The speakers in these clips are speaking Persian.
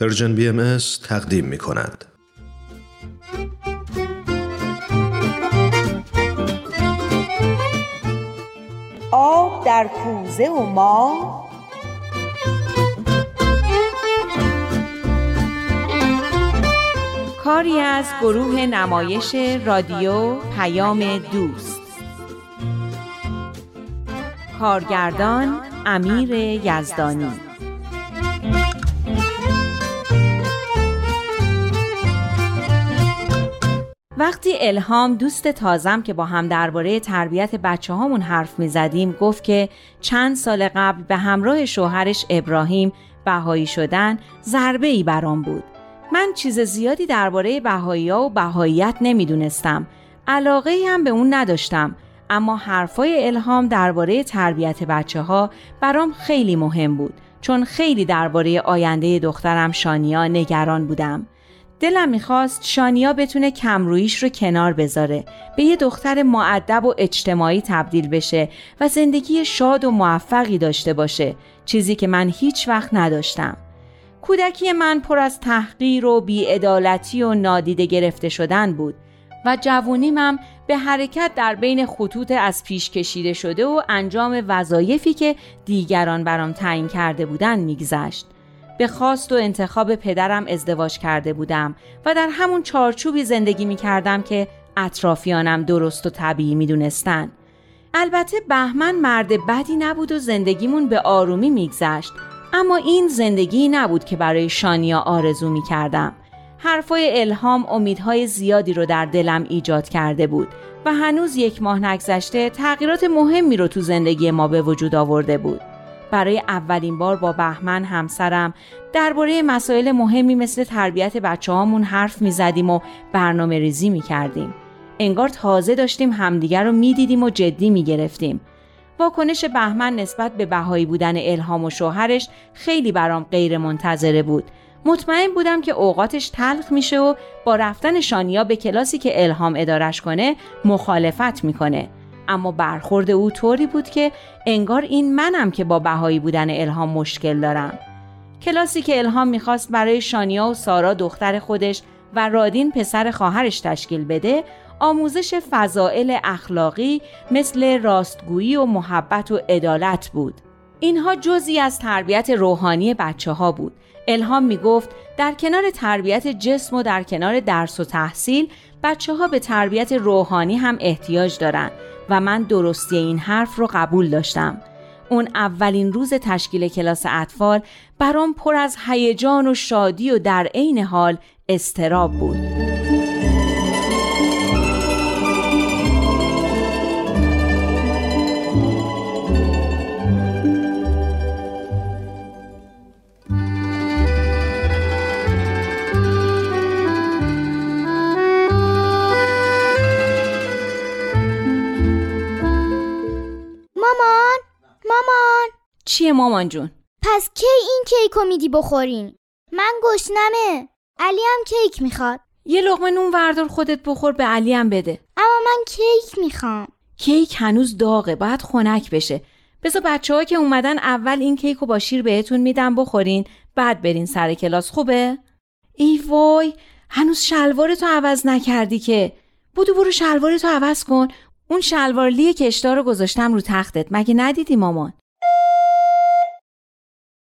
پرژن بی ام تقدیم می کند. آب در کوزه و ما کاری از گروه نمایش رادیو پیام دوست. کارگردان امیر یزدانی. وقتی الهام دوست تازم که با هم درباره تربیت بچه هامون حرف می زدیم گفت که چند سال قبل به همراه شوهرش ابراهیم بهایی شدن ضربه ای برام بود. من چیز زیادی درباره بهایی ها و بهاییت نمی‌دونستم. علاقه هم به اون نداشتم. اما حرفای الهام درباره تربیت بچه ها برام خیلی مهم بود. چون خیلی درباره آینده دخترم شانیا نگران بودم. دلم می‌خواست شانیا بتونه کمرویش رو کنار بذاره به یه دختر معدب و اجتماعی تبدیل بشه و زندگی شاد و موفقی داشته باشه چیزی که من هیچ وقت نداشتم. کودکی من پر از تحقیر و بیعدالتی و نادیده گرفته شدن بود و جوونیمم به حرکت در بین خطوط از پیش کشیده شده و انجام وظایفی که دیگران برام تعیین کرده بودن میگذشت. به خواست و انتخاب پدرم ازدواج کرده بودم و در همون چارچوبی زندگی می کردم که اطرافیانم درست و طبیعی می دونستن. البته بهمن مرد بدی نبود و زندگیمون به آرومی میگذشت اما این زندگی نبود که برای شانیا آرزو می کردم. حرفای الهام امیدهای زیادی رو در دلم ایجاد کرده بود و هنوز یک ماه نگذشته تغییرات مهمی رو تو زندگی ما به وجود آورده بود. برای اولین بار با بهمن همسرم درباره مسائل مهمی مثل تربیت بچه هامون حرف می زدیم و برنامه ریزی می کردیم. انگار تازه داشتیم همدیگر رو می دیدیم و جدی می گرفتیم. واکنش بهمن نسبت به بهایی بودن الهام و شوهرش خیلی برام غیر منتظره بود. مطمئن بودم که اوقاتش تلخ میشه و با رفتن شانیا به کلاسی که الهام ادارش کنه مخالفت می‌کنه. اما برخورد او طوری بود که انگار این منم که با بهایی بودن الهام مشکل دارم. کلاسی که الهام می‌خواست برای شانیا و سارا دختر خودش و رادین پسر خواهرش تشکیل بده آموزش فضائل اخلاقی مثل راستگویی و محبت و عدالت بود. اینها جزی از تربیت روحانی بچه ها بود. الهام می گفت در کنار تربیت جسم و در کنار درس و تحصیل بچه ها به تربیت روحانی هم احتیاج دارند و من درستی این حرف رو قبول داشتم. اون اولین روز تشکیل کلاس اطفال برام پر از هیجان و شادی و در عین حال استراب بود. چیه مامان جون؟ پس کی این کیک میدی بخورین؟ من گشنمه. علی هم کیک می‌خواد. یه لغمه نون وردار خودت بخور به علی هم بده. اما من کیک می‌خوام. کیک هنوز داغه باید خنک بشه. بذار بچه ها که اومدن اول این کیک رو با شیر بهتون میدم بخورین بعد برین سر کلاس خوبه؟ ای وای هنوز شلوارتو عوض نکردی که. بودو برو شلوارتو عوض کن. اون شلوارلی کشدار رو گذاشتم رو تختت. مگه ندیدی مامان؟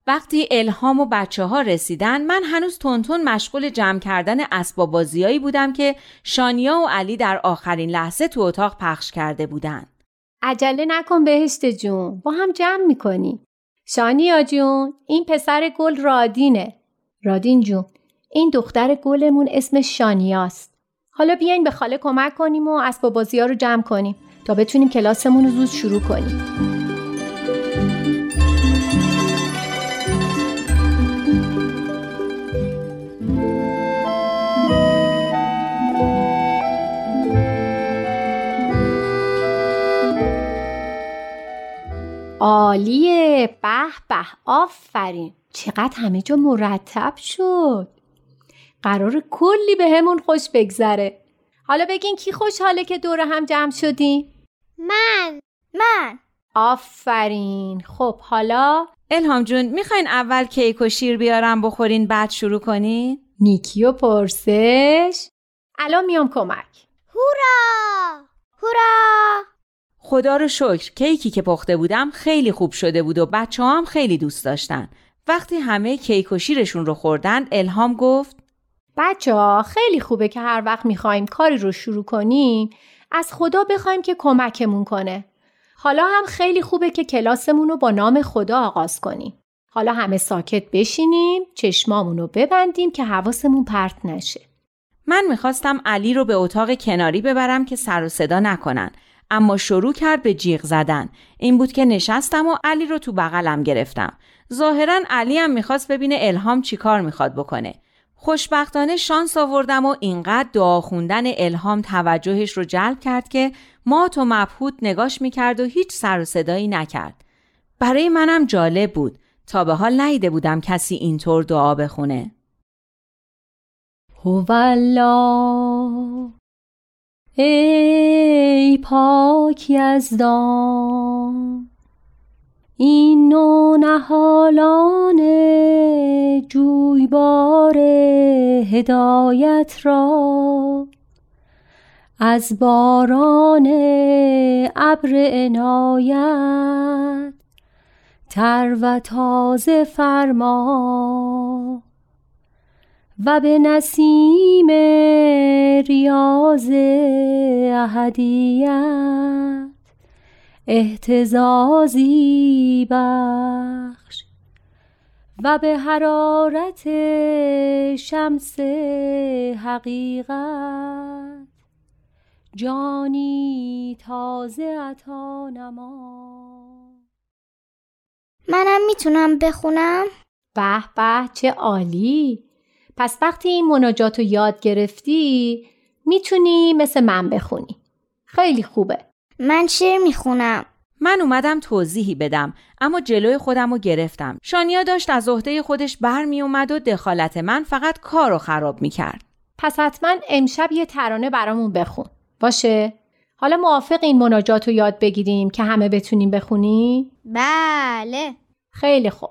وقتی الهام و بچه ها رسیدن من هنوز تونتون مشغول جمع کردن اسباب بازیایی بودم که شانیا و علی در آخرین لحظه تو اتاق پخش کرده بودن. عجله نکن بهشت جون با هم جمع می‌کنیم. شانیا جون این پسر گل رادینه. رادین جون این دختر گلمون اسم شانیاست. حالا بیاین به خاله کمک کنیم و اسباب بازی ها رو جمع کنیم تا بتونیم کلاسمون رو زود شروع کنیم. به به آفرین. چقدر همه جا مرتب شد. قرار کلی به همون خوش بگذره. حالا بگین کی خوشحاله که دور هم جمع شدین؟ من. من. آفرین. خب حالا؟ الهام جون می‌خواین اول کیک و شیر بیارم بخورین بعد شروع کنین؟ نیکی و پرسش. الان میام کمک. هورا! هورا! خدا رو شکر کیکی که پخته بودم خیلی خوب شده بود و بچه هم خیلی دوست داشتن. وقتی همه کیک و شیرشون رو خوردن الهام گفت بچه ها خیلی خوبه که هر وقت می‌خوایم کاری رو شروع کنیم از خدا بخوایم که کمکمون کنه. حالا هم خیلی خوبه که کلاسمون رو با نام خدا آغاز کنیم. حالا همه ساکت بشینیم، چشمامون رو ببندیم که حواسمون پرت نشه. من می‌خواستم علی رو به اتاق کناری ببرم که سر و صدا نکنن اما شروع کرد به جیغ زدن. این بود که نشستم و علی رو تو بغلم گرفتم. ظاهرا علی هم می‌خواست ببینه الهام چیکار می‌خواد بکنه. خوشبختانه شانس آوردم و اینقدر دعا خوندن الهام توجهش رو جلب کرد که ما تو مبهوت نگاش می‌کرد و هیچ سر و صدایی نکرد. برای منم جالب بود. تا به حال نیده بودم کسی اینطور دعا بخونه. هوالله ای پاک یزدان این نو نهالان جویبار هدایت را از باران ابر عنایت تر و تازه فرما و به نسیم ریاض اهدیت احتزازی بخش و به حرارت شمس حقیقت جانی تازه عطا نما منم می‌تونم بخونم؟ به به چه عالی پس وقتی این مناجات رو یاد گرفتی می‌تونی مثل من بخونی. خیلی خوبه. من شعر می‌خونم؟ من اومدم توضیحی بدم اما جلوی خودم رو گرفتم. شانیا داشت از عهده خودش برمی اومد و دخالت من فقط کار رو خراب می‌کرد. پس حتما امشب یه ترانه برامون بخون. باشه؟ حالا موافق این مناجات رو یاد بگیریم که همه بتونیم بخونی؟ بله. خیلی خوب.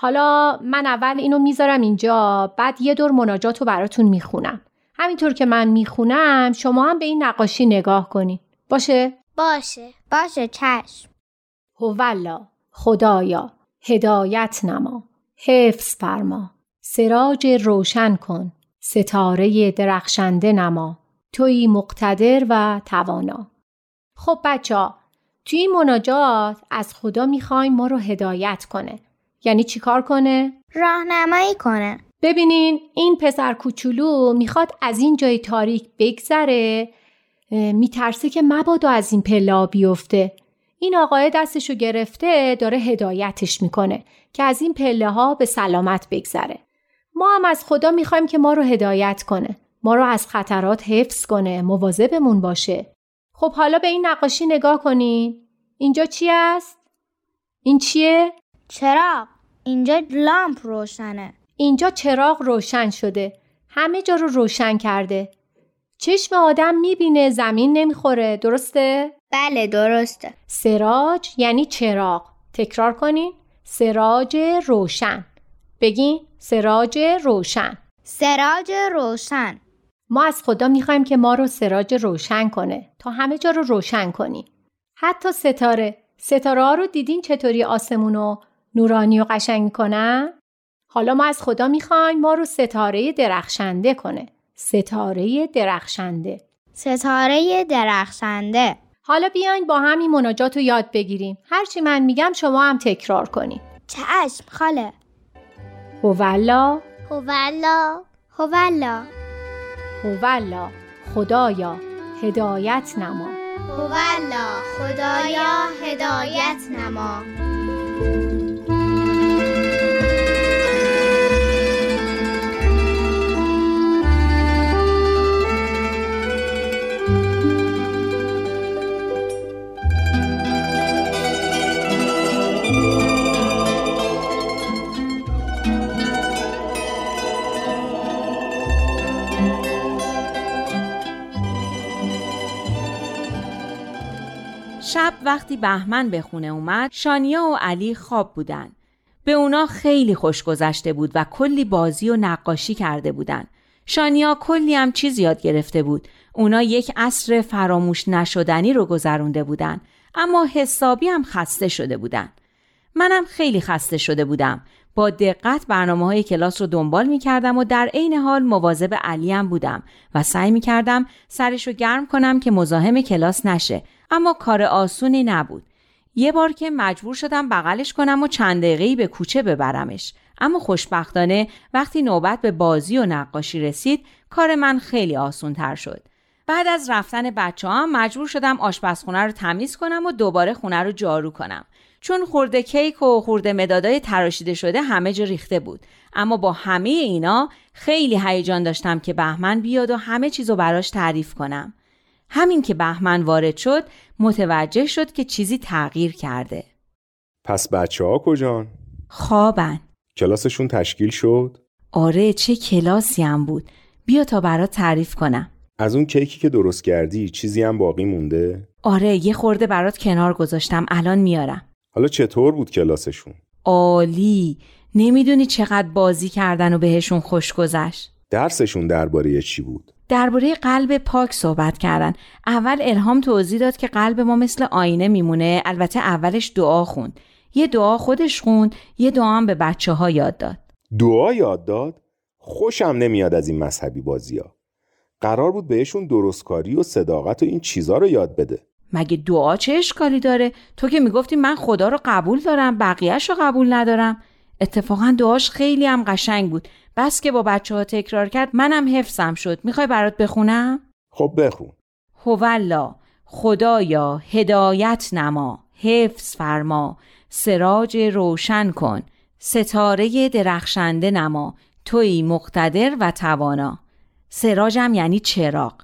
حالا من اول اینو می‌ذارم اینجا بعد یه دور مناجات رو براتون می‌خونم. همینطور که من می‌خونم شما هم به این نقاشی نگاه کنید باشه؟ باشه. باشه چشم. هولا خدایا هدایت نما حفظ فرما. سراج روشن کن ستاره درخشنده نما. توی مقتدر و توانا. خب بچه ها توی این مناجات از خدا می‌خوایم ما رو هدایت کنه. یعنی چیکار کنه؟ راهنمایی کنه ببینین این پسر کوچولو می‌خواد از این جای تاریک بگذره میترسه که مبادا از این پلا بیفته این آقای دستشو گرفته داره هدایتش می‌کنه که از این پله ها به سلامت بگذره ما هم از خدا می‌خوایم که ما رو هدایت کنه ما رو از خطرات حفظ کنه مواظبمون باشه خب حالا به این نقاشی نگاه کنین اینجا چی است؟ این چیه؟ چراغ؟ اینجا لامپ روشنه. اینجا چراغ روشن شده. همه جا رو روشن کرده. چشم آدم می‌بینه زمین نمی‌خوره. درسته؟ بله درسته. سراج یعنی چراغ. تکرار کنین. سراج روشن. بگین سراج روشن. سراج روشن. ما از خدا می‌خوایم که ما رو سراج روشن کنه. تا همه جا رو روشن کنیم حتی ستاره. ستاره ها رو دیدین چطوری آسمون رو نورانی و قشنگ می‌کنن؟ حالا ما از خدا می‌خوایم ما رو ستاره درخشنده کنه. ستاره درخشنده. ستاره درخشنده. حالا بیاین با همین مناجات رو یاد بگیریم. هرچی من میگم شما هم تکرار کنیم چشم خاله. هولا هولا هولا هولا خدایا. هدایت نما. هولا خدایا. هدایت نما. وقتی بهمن به خونه اومد شانیا و علی خواب بودن به اونا خیلی خوش گذشته بود و کلی بازی و نقاشی کرده بودن. شانیا کلی هم چیز یاد گرفته بود. اونا یک عصر فراموش نشدنی رو گذرونده بودن. اما حسابی هم خسته شده بودن. منم خیلی خسته شده بودم. با دقت برنامه های کلاس رو دنبال می کردم و در عین حال مواظب علیم بودم و سعی می کردم سرش رو گرم کنم که مزاحم کلاس نشه اما کار آسونی نبود. یه بار که مجبور شدم بغلش کنم و چند دقیقه‌ای به کوچه ببرمش اما خوشبختانه وقتی نوبت به بازی و نقاشی رسید کار من خیلی آسون تر شد. بعد از رفتن بچه هم مجبور شدم آشپزخونه رو تمیز کنم و دوباره خونه رو جارو کنم. چون خورده کیک و خورده مدادای تراشیده شده همه جا ریخته بود. اما با همه اینا خیلی هیجان داشتم که بهمن بیاد و همه چیزو براش تعریف کنم. همین که بهمن وارد شد متوجه شد که چیزی تغییر کرده. پس بچه ها کجان؟ خوابن. کلاسشون تشکیل شد؟ آره چه کلاسی هم بود. بیا تا برات تعریف کنم. از اون کیکی که درست کردی چیزی هم باقی مونده؟ آره یه خورده برات کنار گذاشتم الان میارم. حالا چطور بود کلاسشون؟ عالی. نمی‌دونی چقدر بازی کردن و بهشون خوش گذشت. درسشون درباره چی بود؟ درباره قلب پاک صحبت کردن. اول الهام توضیح داد که قلب ما مثل آینه میمونه. البته اولش دعا خوند. یه دعا خودش خوند، یه دعا هم به بچه ها یاد داد. دعا یاد داد؟ خوشم نمیاد از این مذهبی بازی ها. قرار بود بهشون درستکاری و صداقت و این چیزا رو یاد بده. مگه دعا چه اشکالی داره؟ تو که می‌گفتی من خدا رو قبول دارم بقیهش رو قبول ندارم. اتفاقا دعاش خیلی هم قشنگ بود. بس که با بچه ها تکرار کرد منم حفظم شد. می‌خوای برات بخونم؟ خب بخون. هولا خدایا هدایت نما حفظ فرما سراج روشن کن ستاره درخشنده نما توی مقتدر و توانا سراجم یعنی چراغ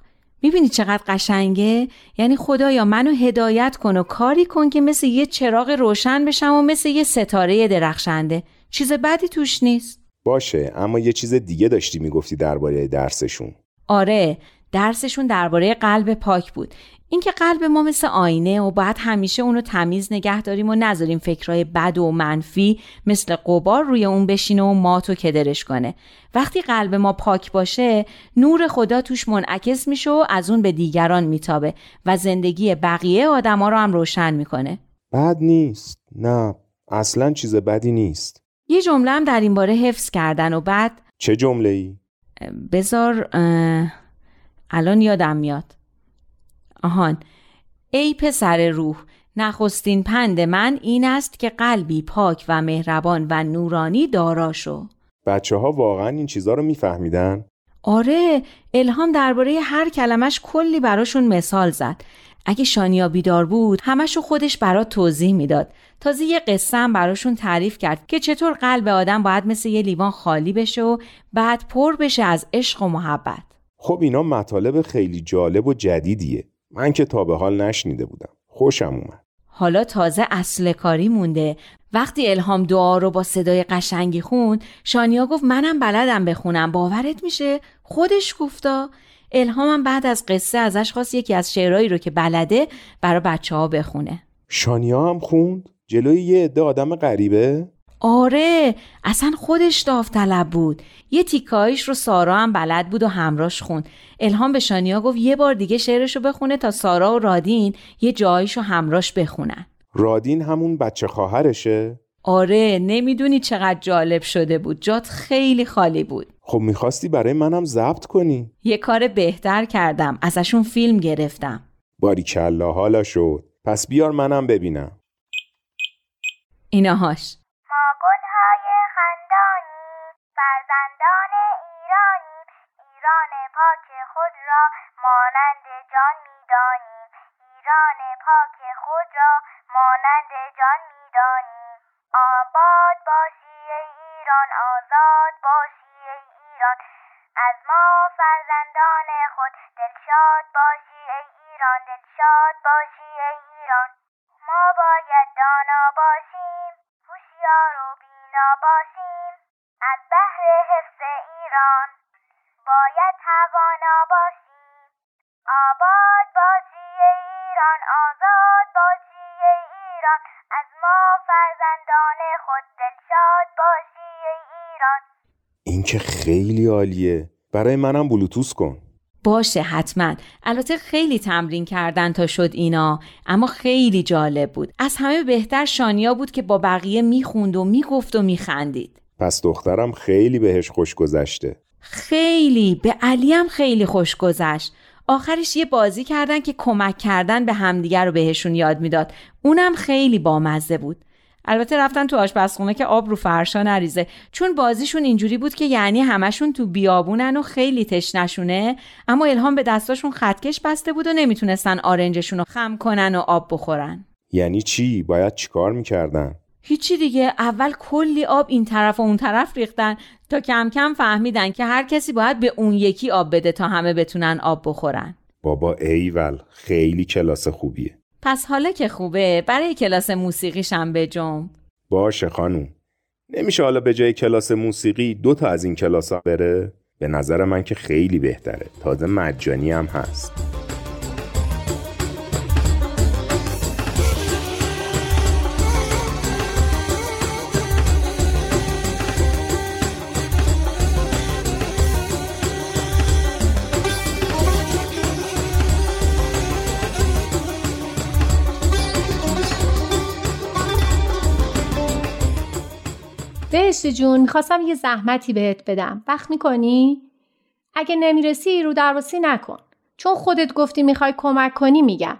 می‌بینی چقدر قشنگه؟ یعنی خدایا منو هدایت کن و کاری کن که مثل یه چراغ روشن بشم و مثل یه ستاره درخشنده چیز بدی توش نیست باشه اما یه چیز دیگه داشتی می‌گفتی درباره درسشون. آره درسشون درباره قلب پاک بود. اینکه قلب ما مثل آینه و باید همیشه اونو تمیز نگه داریم و نذاریم فکرهای بد و منفی مثل قبار روی اون بشینه و مات و کدرش کنه. وقتی قلب ما پاک باشه نور خدا توش منعکس میشه و از اون به دیگران میتابه و زندگی بقیه آدما رو هم روشن می‌کنه. بد نیست. نه اصلا چیز بدی نیست. یه جمله هم در این باره حفظ کردن و بعد چه جمله ای؟ بذار الان یادم میاد آهان ای پسر روح نخستین پند من این است که قلبی پاک و مهربان و نورانی دارا شو بچه ها واقعا این چیزها رو میفهمیدن؟ آره الهام درباره هر کلمش کلی براشون مثال زد اگه شانیا بیدار بود همشو خودش برات توضیح می‌داد. تازه یه قصه هم براشون تعریف کرد که چطور قلب آدم باید مثل یه لیوان خالی بشه و بعد پر بشه از عشق و محبت. خب اینا مطالب خیلی جالب و جدیدیه. من که تا به حال نشنیده بودم. خوشم اومد. حالا تازه اصل کاری مونده. وقتی الهام دعا رو با صدای قشنگی خوند شانیا گفت منم بلدم بخونم. باورت میشه؟ خودش گفتا. الهامم بعد از قصه ازش خواست یکی از شعرهایی رو که بلده برا بچه ها بخونه. شانیا هم خوند؟ جلوی یه عده آدم غریبه؟ آره اصلا خودش داوطلب بود. یه تیکایش رو سارا هم بلد بود و همراش خوند. الهام به شانیا گفت یه بار دیگه شعرش رو بخونه تا سارا و رادین یه جایش رو همراش بخونن. رادین همون بچه خواهرشه؟ آره نمی‌دونی چقدر جالب شده بود. جات خیلی خالی بود. خب می‌خواستی برای منم ضبط کنی. یه کار بهتر کردم. ازشون فیلم گرفتم. باریکلا حالا شد. پس بیار منم ببینم. ایناهاش. ما گلهای خندانی فرزندان ایرانیم ایران پاک خود را مانند جان می‌دانیم ایران پاک خود را مانند جان می‌دانیم آباد باشی ای ایران آزاد باشی ایران. از ما فرزندان خود دلشاد باشی ای ایران دلشاد باشی ای ایران. ما باید دانا باشیم هوشیار و بینا باشیم. از بهر حفظ ایران باید توانا باشیم. آباد باشی ای ایران آزاد باشی ای ایران. از ما فرزندان خود دلشاد ایران. این که خیلی عالیه. برای منم بلوتوس کن. باشه حتما. البته خیلی تمرین کردن تا شد اینا. اما خیلی جالب بود. از همه بهتر شانیا بود که با بقیه می‌خوند و می‌گفت و میخندید. پس دخترم خیلی بهش خوش گذشته. خیلی. به علی هم خیلی خوش گذشت. آخرش یه بازی کردن که کمک کردن به همدیگر رو بهشون یاد می‌داد. اونم خیلی بامزه بود. البته رفتن تو آشپزخونه که آب رو فرشا نریزه. چون بازیشون اینجوری بود که یعنی همشون تو بیابونن و خیلی تشنشونه اما الهام به دستاشون خطکش بسته بود و نمی‌تونستن آرنجشون رو خم کنن و آب بخورن. یعنی چی؟ باید چیکار می‌کردن؟ هیچی دیگه. اول کلی آب این طرف و اون طرف ریختن تا کم کم فهمیدن که هر کسی باید به اون یکی آب بده تا همه بتونن آب بخورن. بابا ایول خیلی کلاس خوبیه. پس حالا که خوبه برای کلاس موسیقیشم بجم باشه خانوم. نمیشه حالا به جای کلاس موسیقی دو تا از این کلاس ها بره؟ به نظر من که خیلی بهتره. تازه مجانی هم هست. بهشت جون. می‌خواستم یه زحمتی بهت بدم. وقت می‌کنی؟ اگه نمی‌رسی رو درواسی نکن. چون خودت گفتی می‌خوای کمک کنی میگم.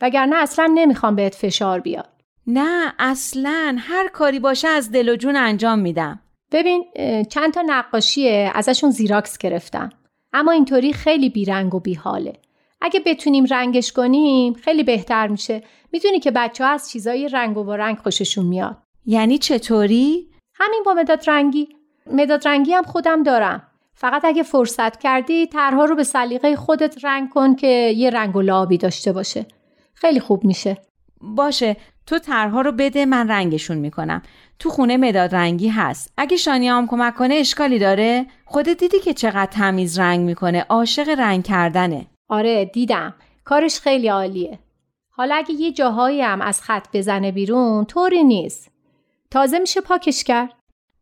وگرنه اصلا نمی‌خوام بهت فشار بیاد. نه اصلا. هر کاری باشه از دل و جون انجام میدم. ببین چند تا نقاشیه ازشون زیراکس گرفتم. اما اینطوری خیلی بیرنگ و بیحاله. اگه بتونیم رنگش کنیم خیلی بهتر میشه. می‌دونی که بچه ها از چیزای رنگ و رنگ خوششون میاد. یعنی چطوری؟ همین با مداد رنگی. مداد رنگی هم خودم دارم. فقط اگه فرصت کردی طرحها رو به سلیقه خودت رنگ کن که یه رنگ و لعابی داشته باشه. خیلی خوب میشه. باشه. تو طرحها رو بده من رنگشون می‌کنم. تو خونه مداد رنگی هست. اگه شانیا هم کمک کنه اشکالی داره؟ خودت دیدی که چقدر تمیز رنگ می‌کنه؟ عاشق رنگ کردنه. آره دیدم. کارش خیلی عالیه. حالا اگه یه جاهایی هم از خط بزنه بیرون طوری نیست. تازه میشه پاکش کرد.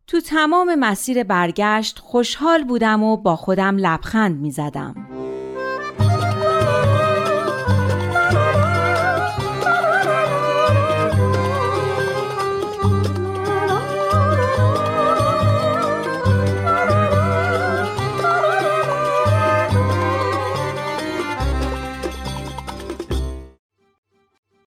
تو تمام مسیر برگشت خوشحال بودم و با خودم لبخند می‌زدم.